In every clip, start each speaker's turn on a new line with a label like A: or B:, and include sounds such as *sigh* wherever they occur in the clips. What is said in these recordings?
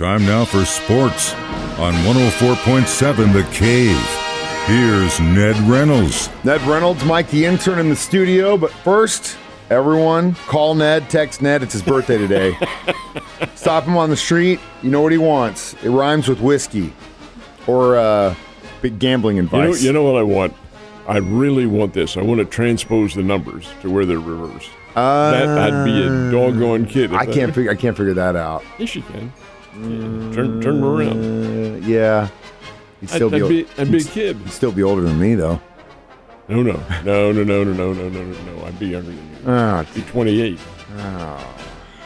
A: Time now for sports on 104.7 The Cave. Here's Ned Reynolds.
B: Ned Reynolds, Mike the intern in the studio. But first, everyone, call Ned, text Ned. It's his birthday today. *laughs* Stop him on the street. You know what he wants. It rhymes with whiskey or uh, big gambling
C: You know,
B: advice.
C: you know what I want? I really want this. I want to transpose the numbers to where they're reversed. that I'd be a doggone kid.
B: I can't figure. I can't figure that out.
C: Yes, you can. Yeah. Turn, turn them around.
B: Uh, yeah, he'd
C: I'd,
B: still
C: I'd
B: be,
C: be, I'd be a kid.
B: he'd still be older than me though.
C: No, no, no, no, no, no, no, no, no, no, no. I'd be younger than you.
B: Oh,
C: I'd be 28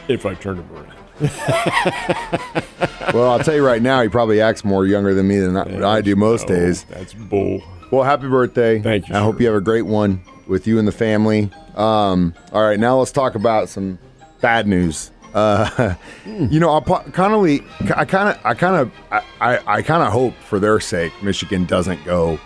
C: if I turned them around. *laughs* *laughs*
B: well, I'll tell you right now, he probably acts more younger than me than I, I do most
C: No,
B: days.
C: That's bull.
B: Well, happy birthday.
C: Thank you,
B: I hope you have a great one with you and the family. Um, all right, now let's talk about some bad news. Uh, *laughs* you know, I kind of, I kind of, I kind of, I, I kind of hope for their sake Michigan doesn't go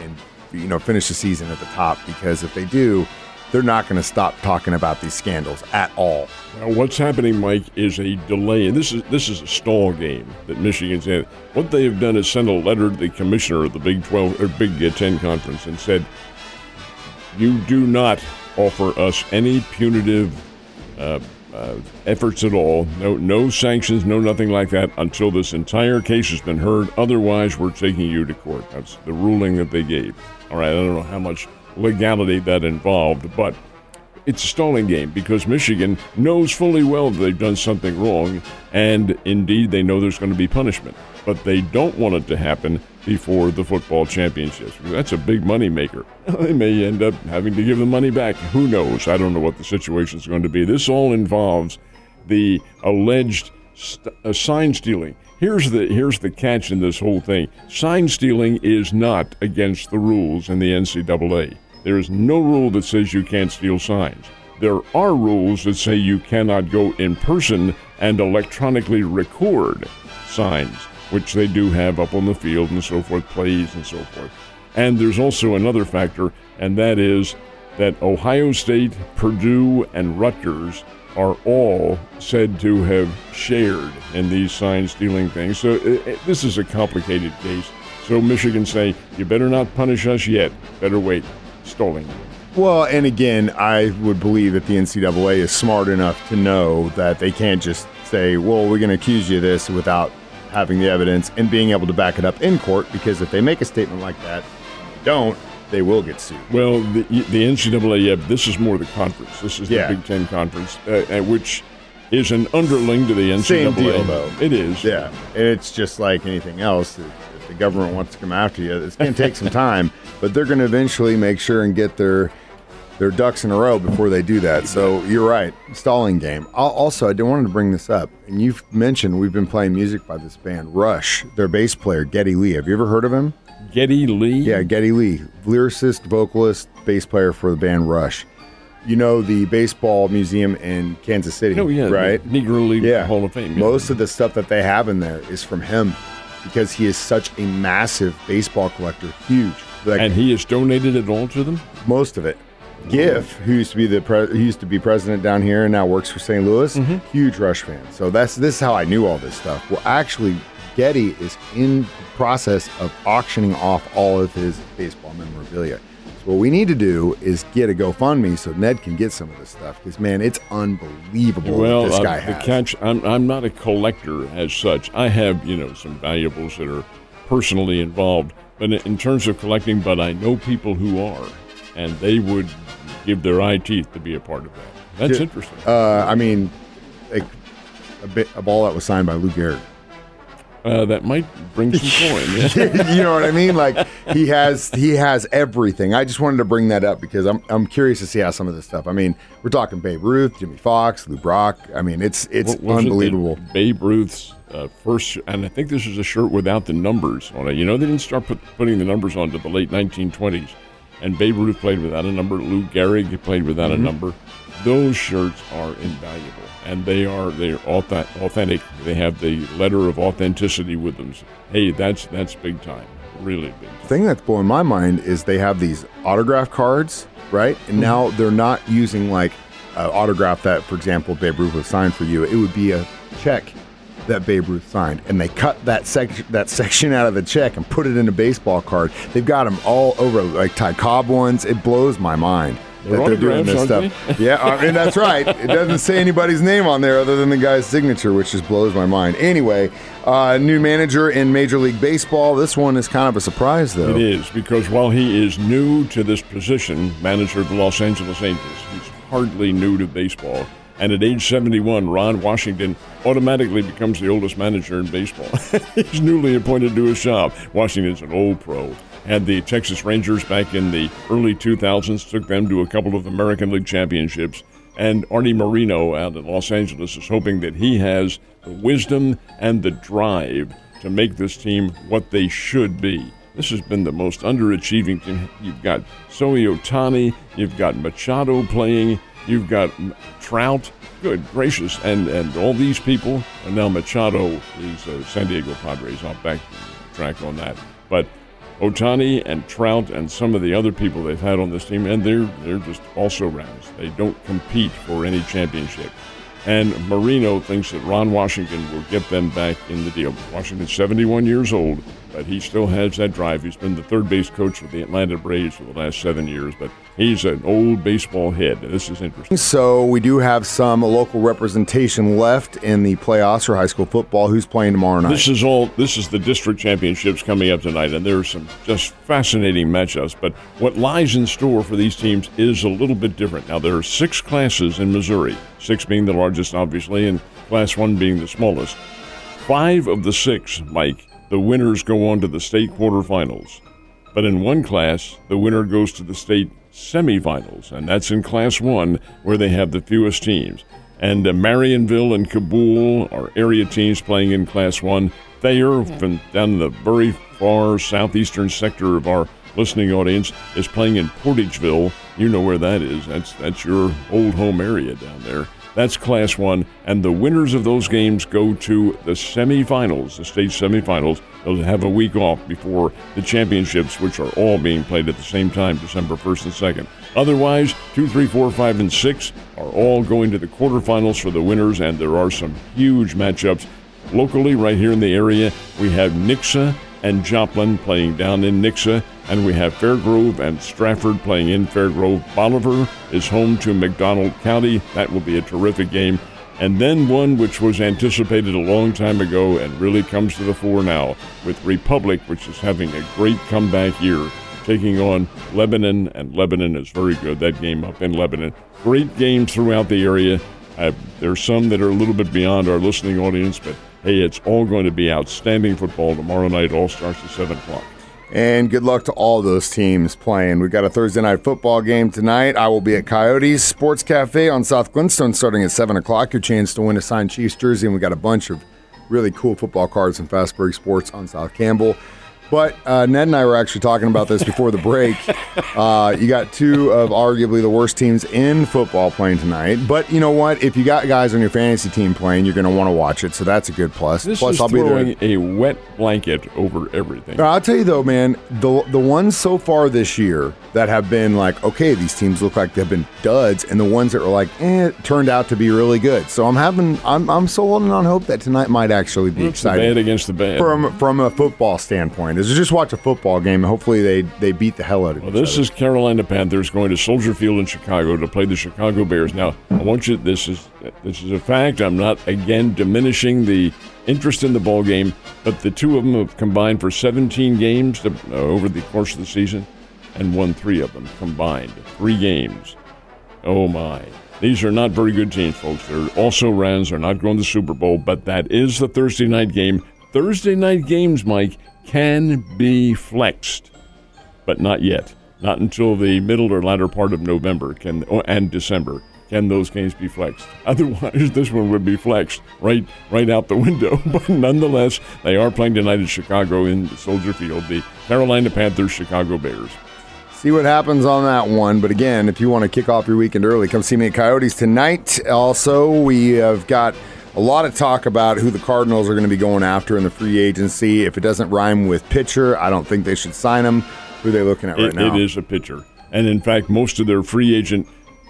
B: and you know finish the season at the top because if they do, they're not going to stop talking about these scandals at all.
C: Now, what's happening, Mike, is a delay, and this is this is a stall game that Michigan's in. What they have done is send a letter to the commissioner of the Big Twelve or Big Ten conference and said, "You do not offer us any punitive uh, uh, efforts at all. No, no sanctions, no nothing like that until this entire case has been heard. Otherwise, we're taking you to court." That's the ruling that they gave. All right, I don't know how much legality that involved, but it's a stalling game because Michigan knows fully well that they've done something wrong, and indeed they know there's going to be punishment. But they don't want it to happen before the football championships. That's a big money maker. *laughs* They may end up having to give the money back. Who knows? I don't know what the situation is going to be. This all involves the alleged st- uh, sign stealing. Here's the here's the catch in this whole thing. Sign stealing is not against the rules in the NCAA. There is no rule that says you can't steal signs. There are rules that say you cannot go in person and electronically record signs, which they do have up on the field and so forth, plays and so forth. And there's also another factor, and that is that Ohio State, Purdue, and Rutgers are all said to have shared in these sign stealing things. So uh, uh, this is a complicated case. So Michigan say, you better not punish us yet. Better wait. Stalling.
B: Well, and again, I would believe that the NCAA is smart enough to know that they can't just say, well, we're going to accuse you of this without having the evidence and being able to back it up in court because if they make a statement like that, don't, they will get sued.
C: Well, the, the NCAA, yeah, this is more the conference. This is
B: Yeah.
C: the Big Ten Conference, uh, uh, which is an underling to the NCAA.
B: Same deal, though.
C: It is.
B: Yeah, and it's just like anything else. If if the government wants to come after you, it's going to take some time, *laughs* but they're going to eventually make sure and get their their ducks in a row before they do that. So you're right, stalling game. Al- Also, I did wanted to bring this up, and you've mentioned we've been playing music by this band Rush. Their bass player Geddy Lee. Have you ever heard of him?
C: Geddy Lee.
B: Yeah, Geddy Lee, lyricist, vocalist, bass player for the band Rush. You know the baseball museum in Kansas City,
C: Oh, yeah.
B: right?
C: Negro League
B: yeah.
C: Hall of Fame.
B: Most of the stuff that they have in there is from him because he is such a massive baseball collector, huge. Like
C: and he has donated it all to them?
B: most of it. Giff, who used to be the pre- who used to be president down here and now works for St. Louis,
C: Mm-hmm.
B: huge Rush fan. So that's this is how I knew all this stuff. Well, actually, Geddy is in the process of auctioning off all of his baseball memorabilia. So what we need to do is get a GoFundMe so Ned can get some of this stuff because man, it's unbelievable
C: Well,
B: what this
C: uh,
B: guy has.
C: catch, I'm, I'm not a collector as such. I have, you know, some valuables that are personally involved, but in- in terms of collecting, but I know people who are, and they would give their eye teeth to be a part of that. That's interesting.
B: Uh, I mean, like a bit a ball that was signed by Lou Gehrig.
C: Uh, that might bring some *laughs* coin. *laughs*
B: You know what I mean? Like he has he has everything. I just wanted to bring that up because I'm I'm curious to see how some of this stuff. I mean, we're talking Babe Ruth, Jimmie Foxx, Lou Brock. I mean, it's it's
C: What was it
B: unbelievable.
C: Babe Ruth's uh, first, and I think this is a shirt without the numbers on it. You know, they didn't start put, putting the numbers on to the late 1920s. And Babe Ruth played without a number. Lou Gehrig played without
B: Mm-hmm.
C: a number. Those shirts are invaluable, and they are they're auth- authentic. They have the letter of authenticity with them. So, hey, that's that's big time, really big. Time.
B: The thing that's blowing my mind is they have these autograph cards, right?
C: Mm-hmm.
B: And now they're not using like an autograph that, for example, Babe Ruth would sign for you. It would be a check that Babe Ruth signed, and they cut that section that section out of the check and put it in a baseball card. They've got them all over, like Ty Cobb ones. It blows my mind
C: They're
B: that they're doing this
C: autographs,
B: stuff. yeah, I mean that's right. It doesn't say anybody's name on there other than the guy's signature, which just blows my mind. Anyway, uh, new manager in Major League Baseball. This one is kind of a surprise, though.
C: It is because while he is new to this position, manager of the Los Angeles Angels, he's hardly new to baseball. And at age 71, Ron Washington automatically becomes the oldest manager in baseball. *laughs* he's newly appointed to his job. Washington's an old pro. Had the Texas Rangers back in the early 2000s, took them to a couple of American League championships. And Arte Moreno out in Los Angeles is hoping that he has the wisdom and the drive to make this team what they should be. This has been the most underachieving team. You've got Shohei Otani, you've got Machado playing, you've got Trout. Good gracious, and and all these people. And now Machado is uh, San Diego Padres. I'll back track on that. But Otani and Trout and some of the other people they've had on this team, and they're they're just also rounds. They don't compete for any championship. And Moreno thinks that Ron Washington will get them back in the deal. Washington's 71 years old, but he still has that drive. He's been the third base coach for the Atlanta Braves for the last seven years, but he's an old baseball head. This is interesting.
B: So we do have some local representation left in the playoffs for high school football. Who's playing tomorrow night?
C: This is all. This is the district championships coming up tonight, and there are some just fascinating matchups. But what lies in store for these teams is a little bit different. Now there are six classes in Missouri, six being the largest, obviously, and Class One being the smallest. Five of the six, Mike, the winners go on to the state quarterfinals. But in one class, the winner goes to the state semifinals, and that's in Class 1, where they have the fewest teams. And uh, Marionville and Cabool are area teams playing in Class 1. Thayer, from down in the very far southeastern sector of our listening audience, is playing in Portageville. You know where that is. That's, that's your old home area down there. That's Class 1, and the winners of those games go to the semifinals, the state semifinals. They'll have a week off before the championships, which are all being played at the same time, December 1st and 2nd. Otherwise, 2, 3, 4, 5, and 6 are all going to the quarterfinals for the winners, and there are some huge matchups. Locally, right here in the area, we have Nixa and Joplin playing down in Nixa, and we have Fairgrove and Stratford playing in Fairgrove. Bolivar is home to McDonald County. That will be a terrific game. And then one which was anticipated a long time ago and really comes to the fore now with Republic, which is having a great comeback year, taking on Lebanon, and Lebanon is very good. That game up in Lebanon. Great games throughout the area. Uh, there's some that are a little bit beyond our listening audience, but hey, it's all going to be outstanding football tomorrow night. All starts at 7 o'clock.
B: And good luck to all those teams playing. We've got a Thursday night football game tonight. I will be at Coyotes Sports Cafe on South Glenstone starting at 7 o'clock. Your chance to win a signed Chiefs jersey. And we got a bunch of really cool football cards from Fastburg Sports on South Campbell. But uh, Ned and I were actually talking about this before the break. *laughs* Uh, you got two of arguably the worst teams in football playing tonight. But you know what? If you got guys on your fantasy team playing, you're going to want to watch it. So that's a good plus.
C: This
B: plus,
C: is
B: I'll be there.
C: throwing a wet blanket over everything.
B: I'll tell you though, man, the the ones so far this year that have been like, okay, these teams look like they've been duds, and the ones that were like, eh, turned out to be really good. So I'm having, I'm, I'm so holding on hope that tonight might actually be
C: It's the
B: exciting
C: bad against the bad.
B: from from a football standpoint. Is to just watch a football game and hopefully they they beat the hell out of
C: Well, this
B: other.
C: is Carolina Panthers going to Soldier Field in Chicago to play the Chicago Bears. Now, I want you. This is this is a fact. I'm not again diminishing the interest in the ball game, but the two of them have combined for 17 games to, uh, over the course of the season, and won three of them combined. Three games. Oh my. These are not very good teams, folks. They're also Rams. They're not going to the Super Bowl, but that is the Thursday night game. Thursday night games, Mike, can be flexed but not yet. Not until the middle or latter part of November can oh, and December can those games be flexed. *laughs* Otherwise, this one would be flexed right right out the window. *laughs* But nonetheless, they are playing tonight in Chicago in Soldier Field. The Carolina Panthers, Chicago Bears.
B: See what happens on that one. But again, if you want to kick off your weekend early, come see me at Coyotes tonight. Also, we have got a lot of talk about who the Cardinals are going to be going after in the free agency. If it doesn't rhyme with pitcher, I don't think they should sign him. Who are they looking at right
C: It-
B: now?
C: it is a pitcher, and in fact, most of their free agent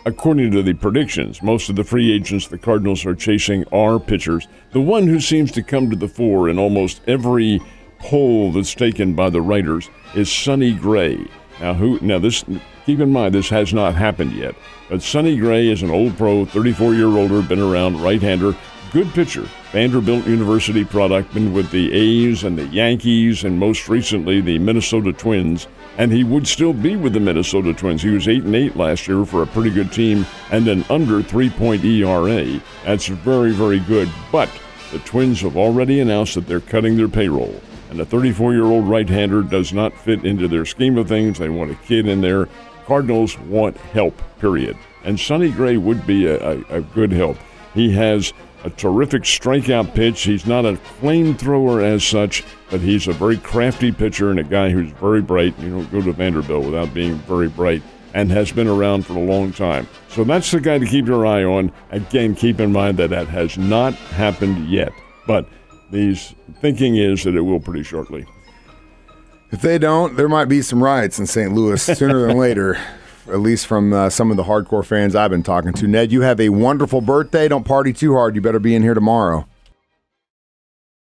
C: according to the predictions, most of the free agents the Cardinals are chasing are pitchers. The one who seems to come to the fore in almost every poll that's taken by the writers is Sonny Gray. Now, who? Now, this. Keep in mind, this has not happened yet. But Sonny Gray is an old pro, 34 year older, been around, right hander, good pitcher. Vanderbilt University product, been with the A's and the Yankees, and most recently the Minnesota Twins. And he would still be with the Minnesota Twins. He was 8 and 8 last year for a pretty good team and an under 3 point ERA. That's very, very good. But the Twins have already announced that they're cutting their payroll. And a 34 year old right hander does not fit into their scheme of things. They want a kid in there. Cardinals want help, period. And Sonny Gray would be a, a, a good help. He has a terrific strikeout pitch. He's not a flamethrower as such, but he's a very crafty pitcher and a guy who's very bright. You don't go to Vanderbilt without being very bright and has been around for a long time. So that's the guy to keep your eye on. Again, keep in mind that that has not happened yet, but the thinking is that it will pretty shortly.
B: If they don't, there might be some riots in St. Louis sooner than *laughs* later, at least from uh, some of the hardcore fans I've been talking to. Ned, you have a wonderful birthday. Don't party too hard. You better be in here tomorrow.